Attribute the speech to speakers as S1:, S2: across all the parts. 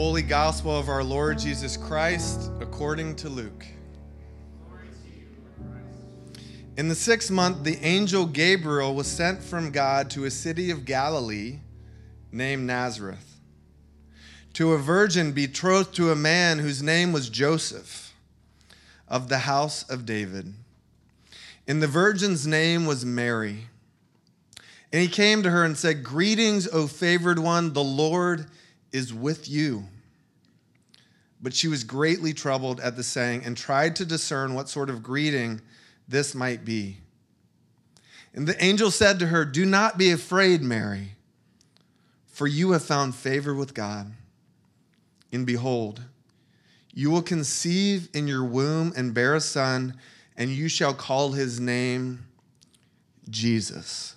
S1: Holy gospel of our Lord Jesus Christ according to Luke. In the sixth month, the angel Gabriel was sent from God to a city of Galilee named Nazareth to a virgin betrothed to a man whose name was Joseph of the house of David. And the virgin's name was Mary. And he came to her and said, Greetings, O favored one, the Lord is with you. But she was greatly troubled at the saying and tried to discern what sort of greeting this might be. And the angel said to her, Do not be afraid, Mary, for you have found favor with God. And behold, you will conceive in your womb and bear a son, and you shall call his name Jesus.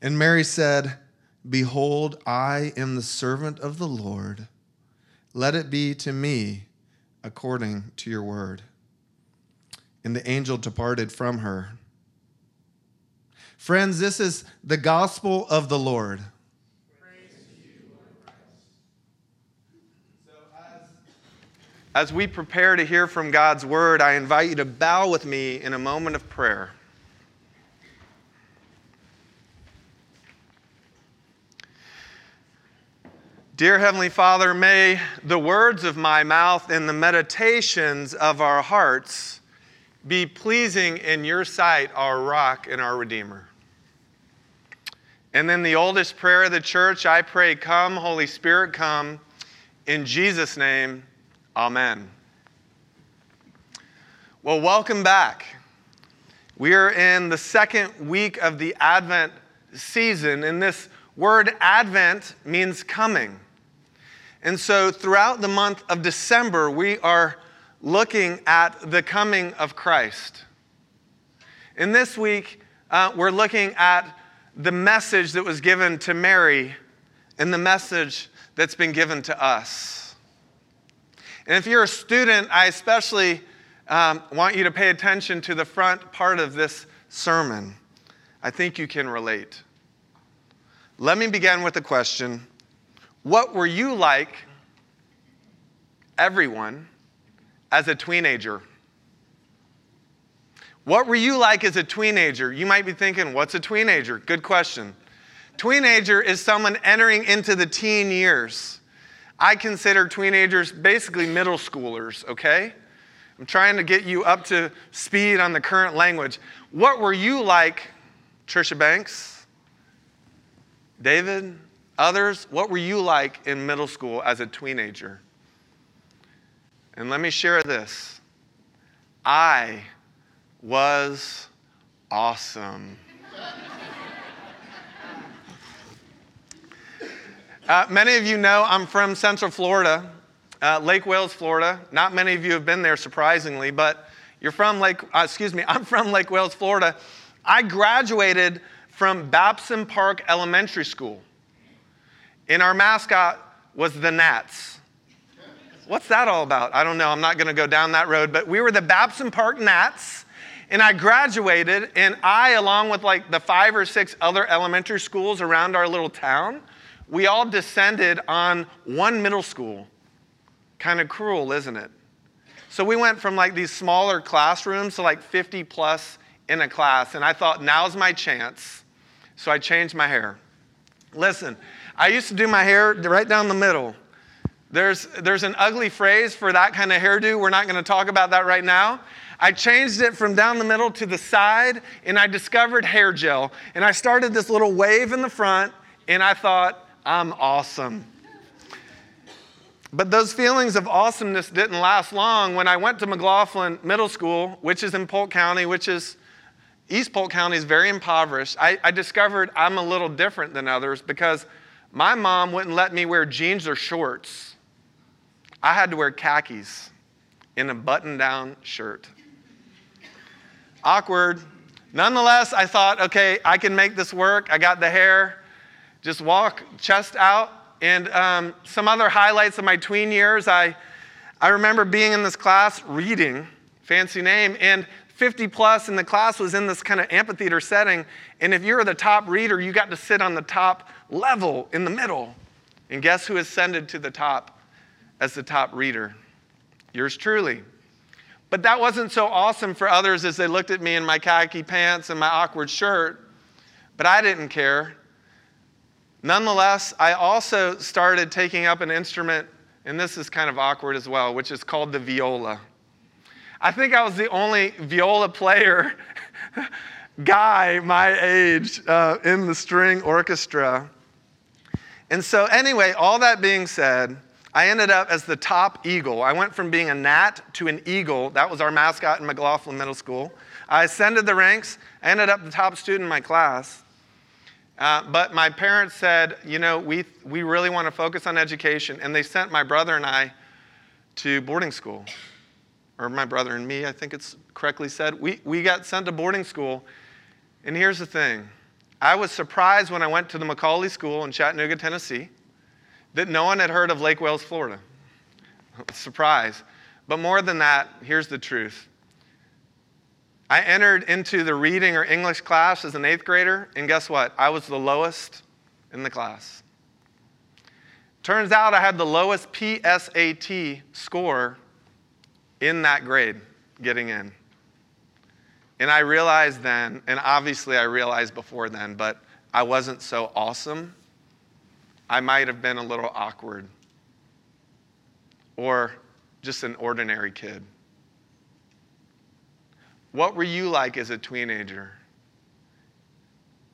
S1: And Mary said, Behold, I am the servant of the Lord. Let it be to me according to your word. And the angel departed from her. Friends, this is the gospel of the Lord. As we prepare to hear from God's word, I invite you to bow with me in a moment of prayer. Dear Heavenly Father, may the words of my mouth and the meditations of our hearts be pleasing in your sight, our rock and our Redeemer. And then the oldest prayer of the church, I pray, Come, Holy Spirit, come. In Jesus' name, Amen. Well, welcome back. We are in the second week of the Advent season, and this word Advent means coming. And so throughout the month of December, we are looking at the coming of Christ. And this week, uh, we're looking at the message that was given to Mary and the message that's been given to us. And if you're a student, I especially um, want you to pay attention to the front part of this sermon. I think you can relate. Let me begin with a question what were you like, everyone, as a teenager? What were you like as a teenager? You might be thinking, what's a teenager? Good question. Teenager is someone entering into the teen years. I consider teenagers basically middle schoolers, okay? I'm trying to get you up to speed on the current language. What were you like, Trisha Banks? David? Others, what were you like in middle school as a teenager? And let me share this I was awesome. uh, many of you know I'm from Central Florida, uh, Lake Wales, Florida. Not many of you have been there, surprisingly, but you're from Lake, uh, excuse me, I'm from Lake Wales, Florida. I graduated from Babson Park Elementary School. And our mascot was the Gnats. What's that all about? I don't know. I'm not going to go down that road. But we were the Babson Park Gnats. And I graduated, and I, along with like the five or six other elementary schools around our little town, we all descended on one middle school. Kind of cruel, isn't it? So we went from like these smaller classrooms to like 50 plus in a class. And I thought, now's my chance. So I changed my hair. Listen, I used to do my hair right down the middle. There's, there's an ugly phrase for that kind of hairdo. We're not going to talk about that right now. I changed it from down the middle to the side, and I discovered hair gel. And I started this little wave in the front, and I thought, I'm awesome. But those feelings of awesomeness didn't last long. When I went to McLaughlin Middle School, which is in Polk County, which is East Polk County is very impoverished, I, I discovered I'm a little different than others because my mom wouldn't let me wear jeans or shorts. I had to wear khakis in a button down shirt. Awkward. Nonetheless, I thought, okay, I can make this work. I got the hair. Just walk chest out. And um, some other highlights of my tween years, I, I remember being in this class reading, fancy name, and 50 plus in the class was in this kind of amphitheater setting. And if you were the top reader, you got to sit on the top level in the middle. And guess who ascended to the top? as the top reader. Yours truly. But that wasn't so awesome for others as they looked at me in my khaki pants and my awkward shirt. But I didn't care. Nonetheless, I also started taking up an instrument, and this is kind of awkward as well, which is called the viola. I think I was the only viola player guy my age uh, in the string orchestra. And so, anyway, all that being said, I ended up as the top eagle. I went from being a gnat to an eagle. That was our mascot in McLaughlin Middle School. I ascended the ranks. I ended up the top student in my class. Uh, but my parents said, you know, we, we really want to focus on education. And they sent my brother and I to boarding school. Or my brother and me, I think it's correctly said. We, we got sent to boarding school. And here's the thing I was surprised when I went to the McCallie School in Chattanooga, Tennessee that no one had heard of Lake Wales, Florida. Surprise. But more than that, here's the truth. I entered into the reading or English class as an eighth grader, and guess what? I was the lowest in the class. Turns out I had the lowest PSAT score in that grade getting in. And I realized then, and obviously I realized before then, but I wasn't so awesome I might have been a little awkward or just an ordinary kid. What were you like as a teenager?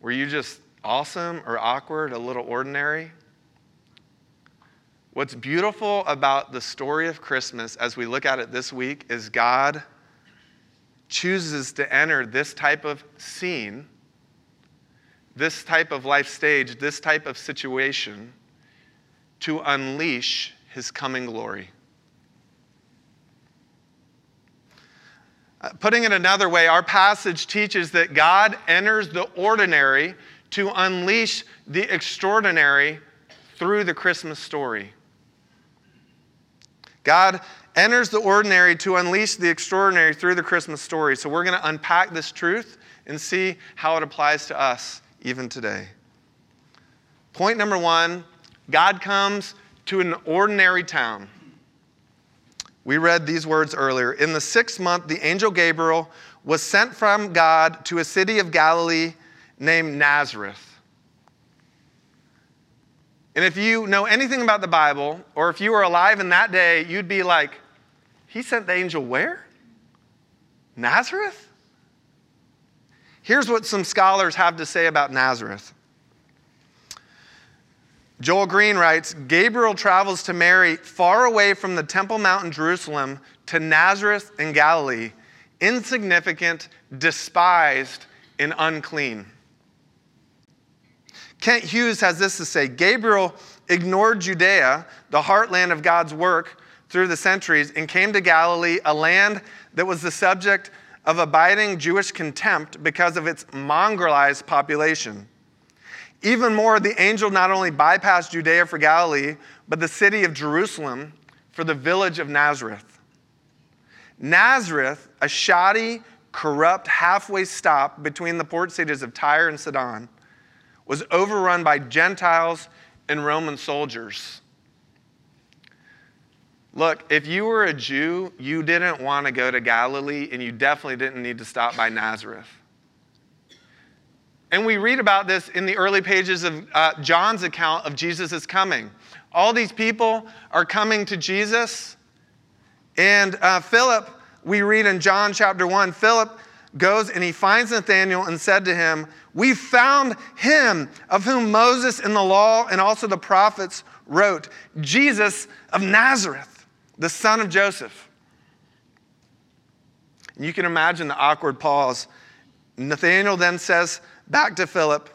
S1: Were you just awesome or awkward, a little ordinary? What's beautiful about the story of Christmas as we look at it this week is God chooses to enter this type of scene this type of life stage, this type of situation, to unleash his coming glory. Uh, putting it another way, our passage teaches that God enters the ordinary to unleash the extraordinary through the Christmas story. God enters the ordinary to unleash the extraordinary through the Christmas story. So we're going to unpack this truth and see how it applies to us even today. Point number one God comes to an ordinary town. We read these words earlier. In the sixth month, the angel Gabriel was sent from God to a city of Galilee named Nazareth. And if you know anything about the Bible, or if you were alive in that day, you'd be like, He sent the angel where? Nazareth? Here's what some scholars have to say about Nazareth. Joel Green writes Gabriel travels to Mary far away from the Temple Mount in Jerusalem to Nazareth in Galilee, insignificant, despised, and unclean. Kent Hughes has this to say Gabriel ignored Judea, the heartland of God's work through the centuries, and came to Galilee, a land that was the subject of abiding Jewish contempt because of its mongrelized population. Even more, the angel not only bypassed Judea for Galilee, but the city of Jerusalem for the village of Nazareth. Nazareth, a shoddy, corrupt halfway stop between the port cities of Tyre and Sidon, was overrun by Gentiles and Roman soldiers. Look, if you were a Jew, you didn't want to go to Galilee, and you definitely didn't need to stop by Nazareth. And we read about this in the early pages of uh, John's account of Jesus' coming. All these people are coming to Jesus. And uh, Philip, we read in John chapter 1, Philip goes and he finds Nathanael and said to him, We found him of whom Moses in the law and also the prophets wrote, Jesus of Nazareth, the son of Joseph. And you can imagine the awkward pause. Nathanael then says back to Philip,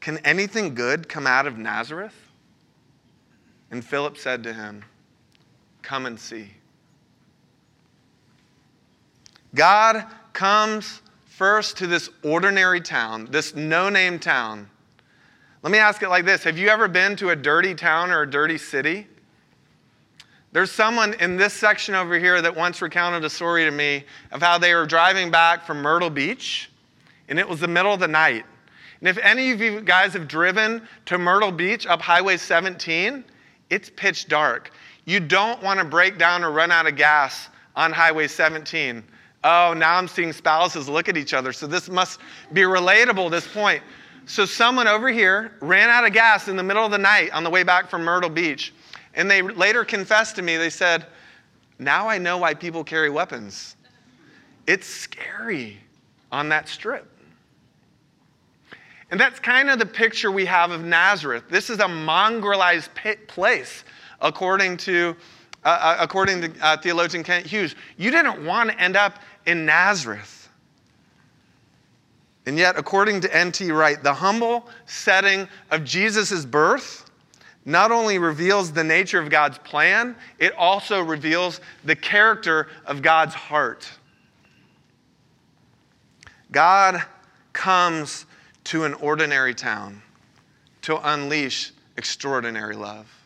S1: Can anything good come out of Nazareth? And Philip said to him, Come and see. God comes first to this ordinary town, this no name town. Let me ask it like this Have you ever been to a dirty town or a dirty city? There's someone in this section over here that once recounted a story to me of how they were driving back from Myrtle Beach, and it was the middle of the night. And if any of you guys have driven to Myrtle Beach up Highway 17, it's pitch dark. You don't want to break down or run out of gas on Highway 17. Oh, now I'm seeing spouses look at each other. So this must be relatable, this point. So someone over here ran out of gas in the middle of the night on the way back from Myrtle Beach. And they later confessed to me, they said, Now I know why people carry weapons. It's scary on that strip. And that's kind of the picture we have of Nazareth. This is a mongrelized place, according to, uh, uh, according to uh, theologian Kent Hughes. You didn't want to end up in Nazareth. And yet, according to N.T. Wright, the humble setting of Jesus' birth not only reveals the nature of God's plan, it also reveals the character of God's heart. God comes to an ordinary town to unleash extraordinary love.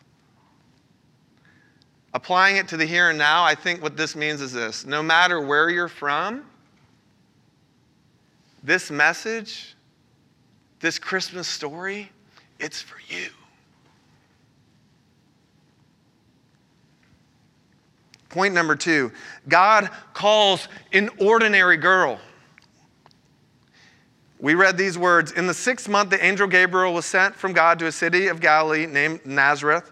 S1: Applying it to the here and now, I think what this means is this no matter where you're from, this message, this Christmas story, it's for you. Point number two God calls an ordinary girl. We read these words In the sixth month, the angel Gabriel was sent from God to a city of Galilee named Nazareth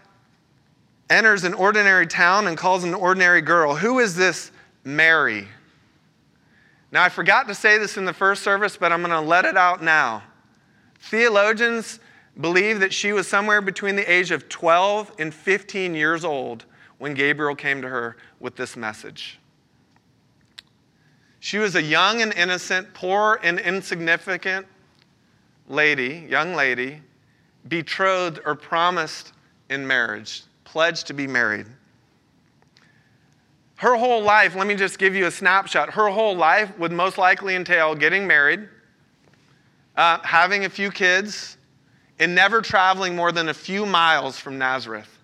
S1: enters an ordinary town and calls an ordinary girl. Who is this Mary? Now, I forgot to say this in the first service, but I'm going to let it out now. Theologians believe that she was somewhere between the age of 12 and 15 years old when Gabriel came to her with this message. She was a young and innocent, poor and insignificant lady, young lady, betrothed or promised in marriage, pledged to be married. Her whole life, let me just give you a snapshot. Her whole life would most likely entail getting married, uh, having a few kids, and never traveling more than a few miles from Nazareth.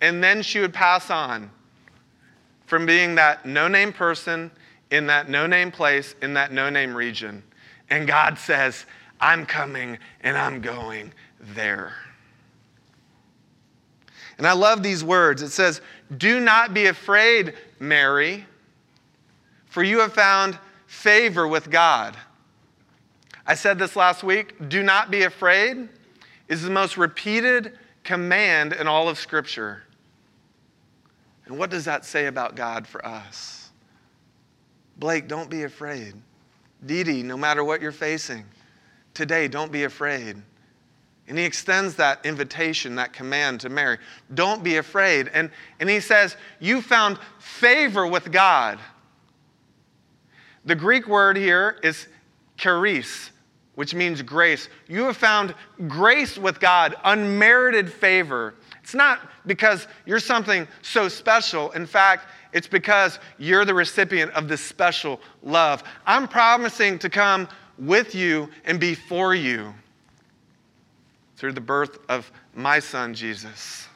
S1: And then she would pass on from being that no name person in that no name place, in that no name region. And God says, I'm coming and I'm going there. And I love these words. It says, Do not be afraid, Mary, for you have found favor with God. I said this last week. Do not be afraid is the most repeated command in all of Scripture. And what does that say about God for us? Blake, don't be afraid. Dee Dee, no matter what you're facing, today, don't be afraid. And he extends that invitation, that command to Mary. Don't be afraid. And, and he says, You found favor with God. The Greek word here is charis, which means grace. You have found grace with God, unmerited favor. It's not because you're something so special. In fact, it's because you're the recipient of this special love. I'm promising to come with you and be for you through the birth of my son, Jesus.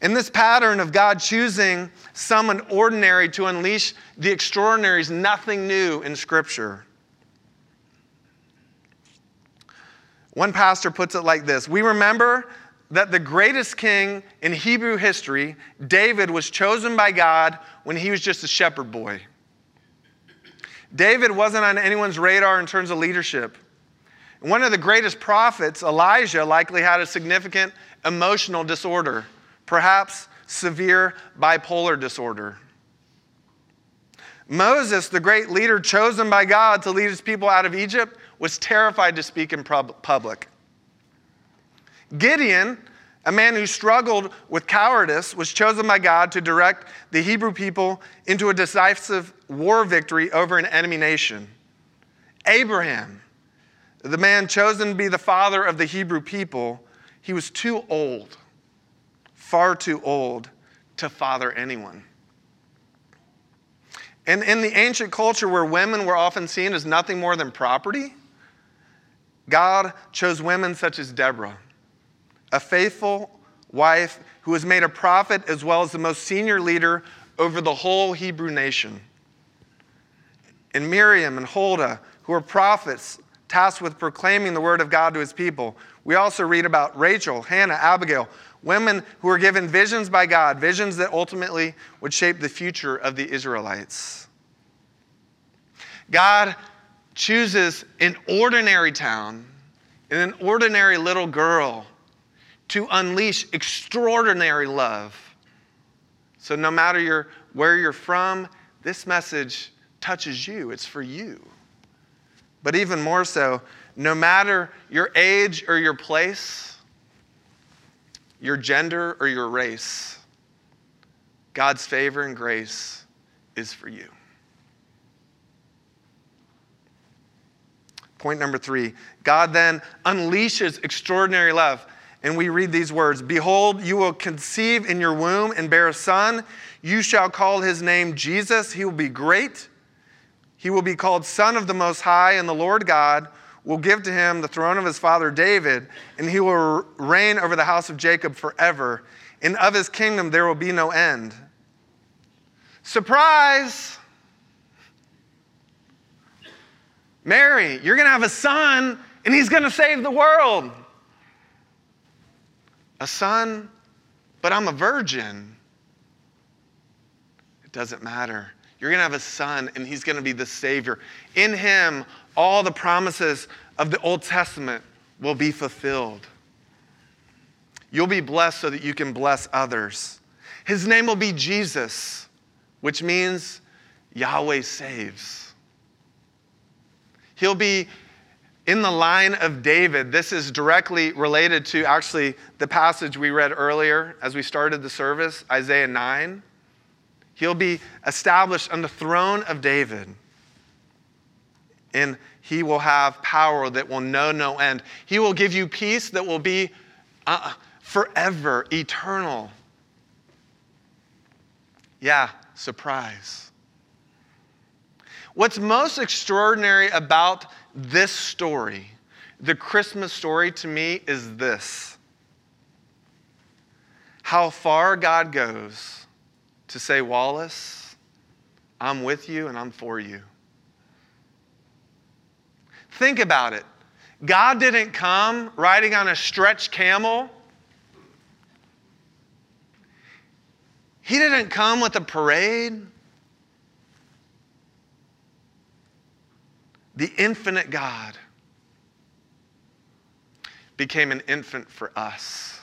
S1: In this pattern of God choosing someone ordinary to unleash the extraordinary is nothing new in Scripture. One pastor puts it like this We remember that the greatest king in Hebrew history, David, was chosen by God when he was just a shepherd boy. David wasn't on anyone's radar in terms of leadership. One of the greatest prophets, Elijah, likely had a significant emotional disorder, perhaps severe bipolar disorder. Moses, the great leader chosen by God to lead his people out of Egypt, was terrified to speak in public. Gideon, a man who struggled with cowardice, was chosen by God to direct the Hebrew people into a decisive war victory over an enemy nation. Abraham, the man chosen to be the father of the Hebrew people, he was too old, far too old to father anyone. And in the ancient culture where women were often seen as nothing more than property, God chose women such as Deborah a faithful wife who was made a prophet as well as the most senior leader over the whole Hebrew nation. And Miriam and Huldah, who were prophets tasked with proclaiming the word of God to his people. We also read about Rachel, Hannah, Abigail, women who were given visions by God, visions that ultimately would shape the future of the Israelites. God chooses an ordinary town and an ordinary little girl to unleash extraordinary love. So, no matter your, where you're from, this message touches you. It's for you. But even more so, no matter your age or your place, your gender or your race, God's favor and grace is for you. Point number three God then unleashes extraordinary love. And we read these words Behold, you will conceive in your womb and bear a son. You shall call his name Jesus. He will be great. He will be called Son of the Most High, and the Lord God will give to him the throne of his father David, and he will reign over the house of Jacob forever. And of his kingdom there will be no end. Surprise! Mary, you're going to have a son, and he's going to save the world a son, but I'm a virgin. It doesn't matter. You're going to have a son, and he's going to be the Savior. In him, all the promises of the Old Testament will be fulfilled. You'll be blessed so that you can bless others. His name will be Jesus, which means Yahweh saves. He'll be in the line of David, this is directly related to actually the passage we read earlier as we started the service, Isaiah 9. He'll be established on the throne of David. And he will have power that will know no end. He will give you peace that will be uh, forever, eternal. Yeah, surprise. What's most extraordinary about this story, the Christmas story to me, is this how far God goes to say, Wallace, I'm with you and I'm for you. Think about it. God didn't come riding on a stretched camel. He didn't come with a parade. the infinite God, became an infant for us.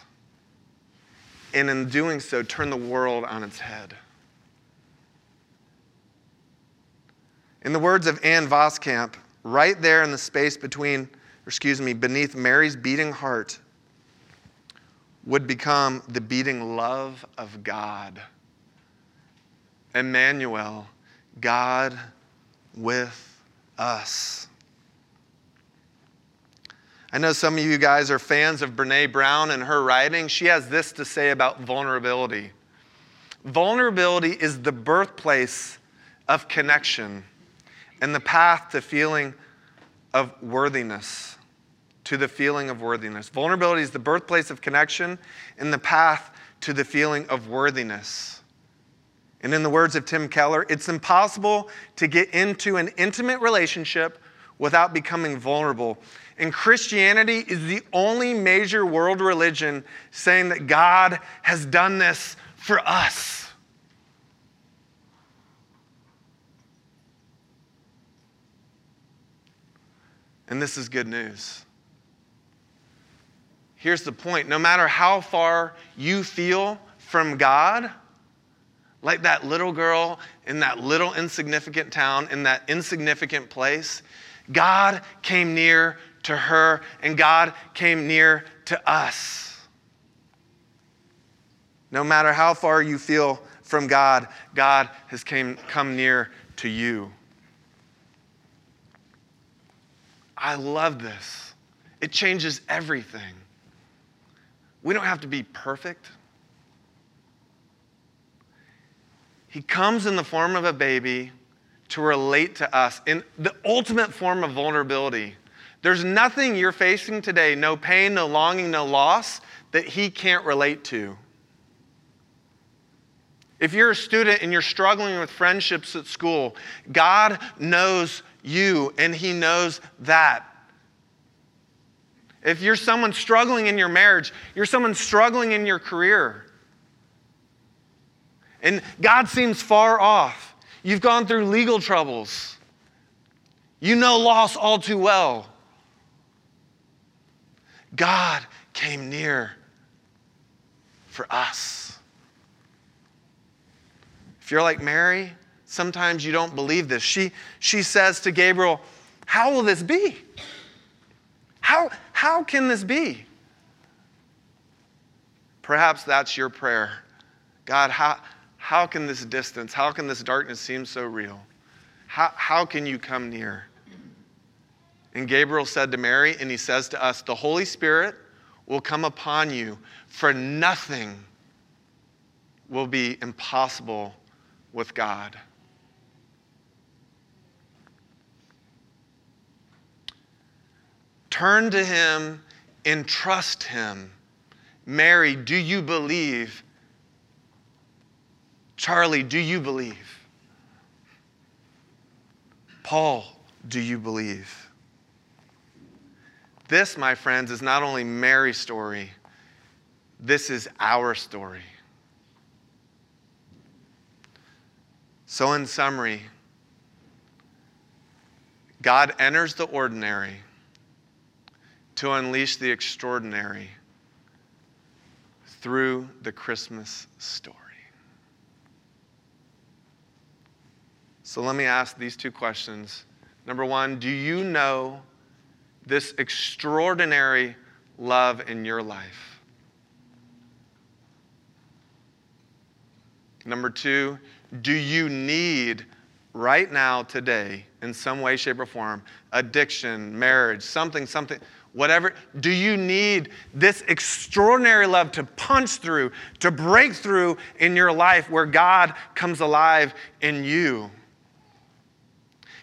S1: And in doing so, turn the world on its head. In the words of Ann Voskamp, right there in the space between, excuse me, beneath Mary's beating heart, would become the beating love of God. Emmanuel, God with us. I know some of you guys are fans of Brene Brown and her writing. She has this to say about vulnerability vulnerability is the birthplace of connection and the path to feeling of worthiness to the feeling of worthiness vulnerability is the birthplace of connection and the path to the feeling of worthiness. And in the words of Tim Keller, it's impossible to get into an intimate relationship without becoming vulnerable. And Christianity is the only major world religion saying that God has done this for us. And this is good news. Here's the point no matter how far you feel from God, like that little girl in that little insignificant town, in that insignificant place, God came near to her and God came near to us. No matter how far you feel from God, God has came, come near to you. I love this. It changes everything. We don't have to be perfect. He comes in the form of a baby to relate to us in the ultimate form of vulnerability. There's nothing you're facing today, no pain, no longing, no loss, that He can't relate to. If you're a student and you're struggling with friendships at school, God knows you and He knows that. If you're someone struggling in your marriage, you're someone struggling in your career, and God seems far off. You've gone through legal troubles. You know loss all too well. God came near for us. If you're like Mary, sometimes you don't believe this. She, she says to Gabriel, How will this be? How, how can this be? Perhaps that's your prayer. God, how, how can this distance, how can this darkness seem so real? How, how can you come near? And Gabriel said to Mary, and he says to us, The Holy Spirit will come upon you, for nothing will be impossible with God. Turn to him and trust him. Mary, do you believe Charlie, do you believe? Paul, do you believe? This, my friends, is not only Mary's story, this is our story. So, in summary, God enters the ordinary to unleash the extraordinary through the Christmas story. So let me ask these two questions. Number one, do you know this extraordinary love in your life? Number two, do you need right now, today, in some way, shape, or form, addiction, marriage, something, something, whatever, do you need this extraordinary love to punch through, to break through in your life where God comes alive in you?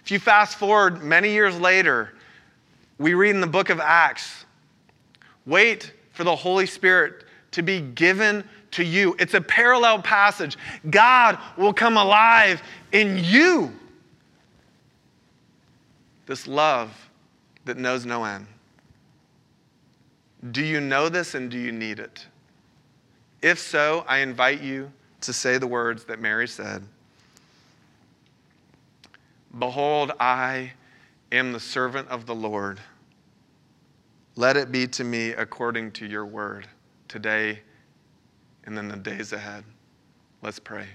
S1: If you fast forward many years later, we read in the book of Acts wait for the Holy Spirit to be given to you. It's a parallel passage. God will come alive in you. This love that knows no end. Do you know this and do you need it? If so, I invite you to say the words that Mary said. Behold, I am the servant of the Lord. Let it be to me according to your word today and in the days ahead. Let's pray.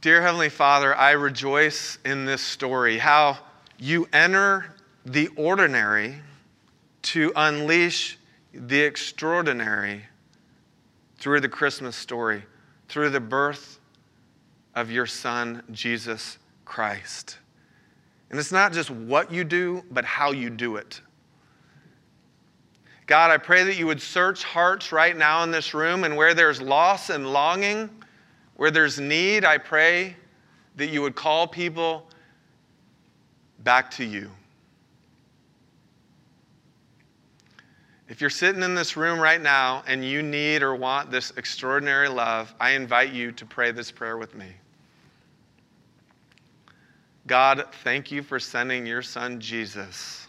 S1: Dear Heavenly Father, I rejoice in this story, how you enter the ordinary to unleash the extraordinary through the Christmas story, through the birth of your Son, Jesus Christ. And it's not just what you do, but how you do it. God, I pray that you would search hearts right now in this room, and where there's loss and longing, where there's need, I pray that you would call people back to you. If you're sitting in this room right now and you need or want this extraordinary love, I invite you to pray this prayer with me. God, thank you for sending your son Jesus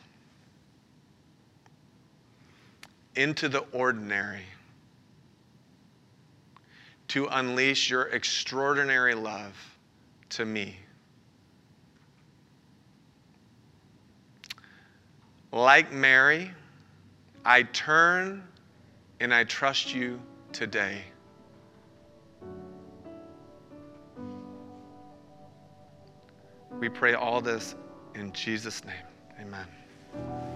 S1: into the ordinary to unleash your extraordinary love to me. Like Mary, I turn and I trust you today. We pray all this in Jesus' name. Amen.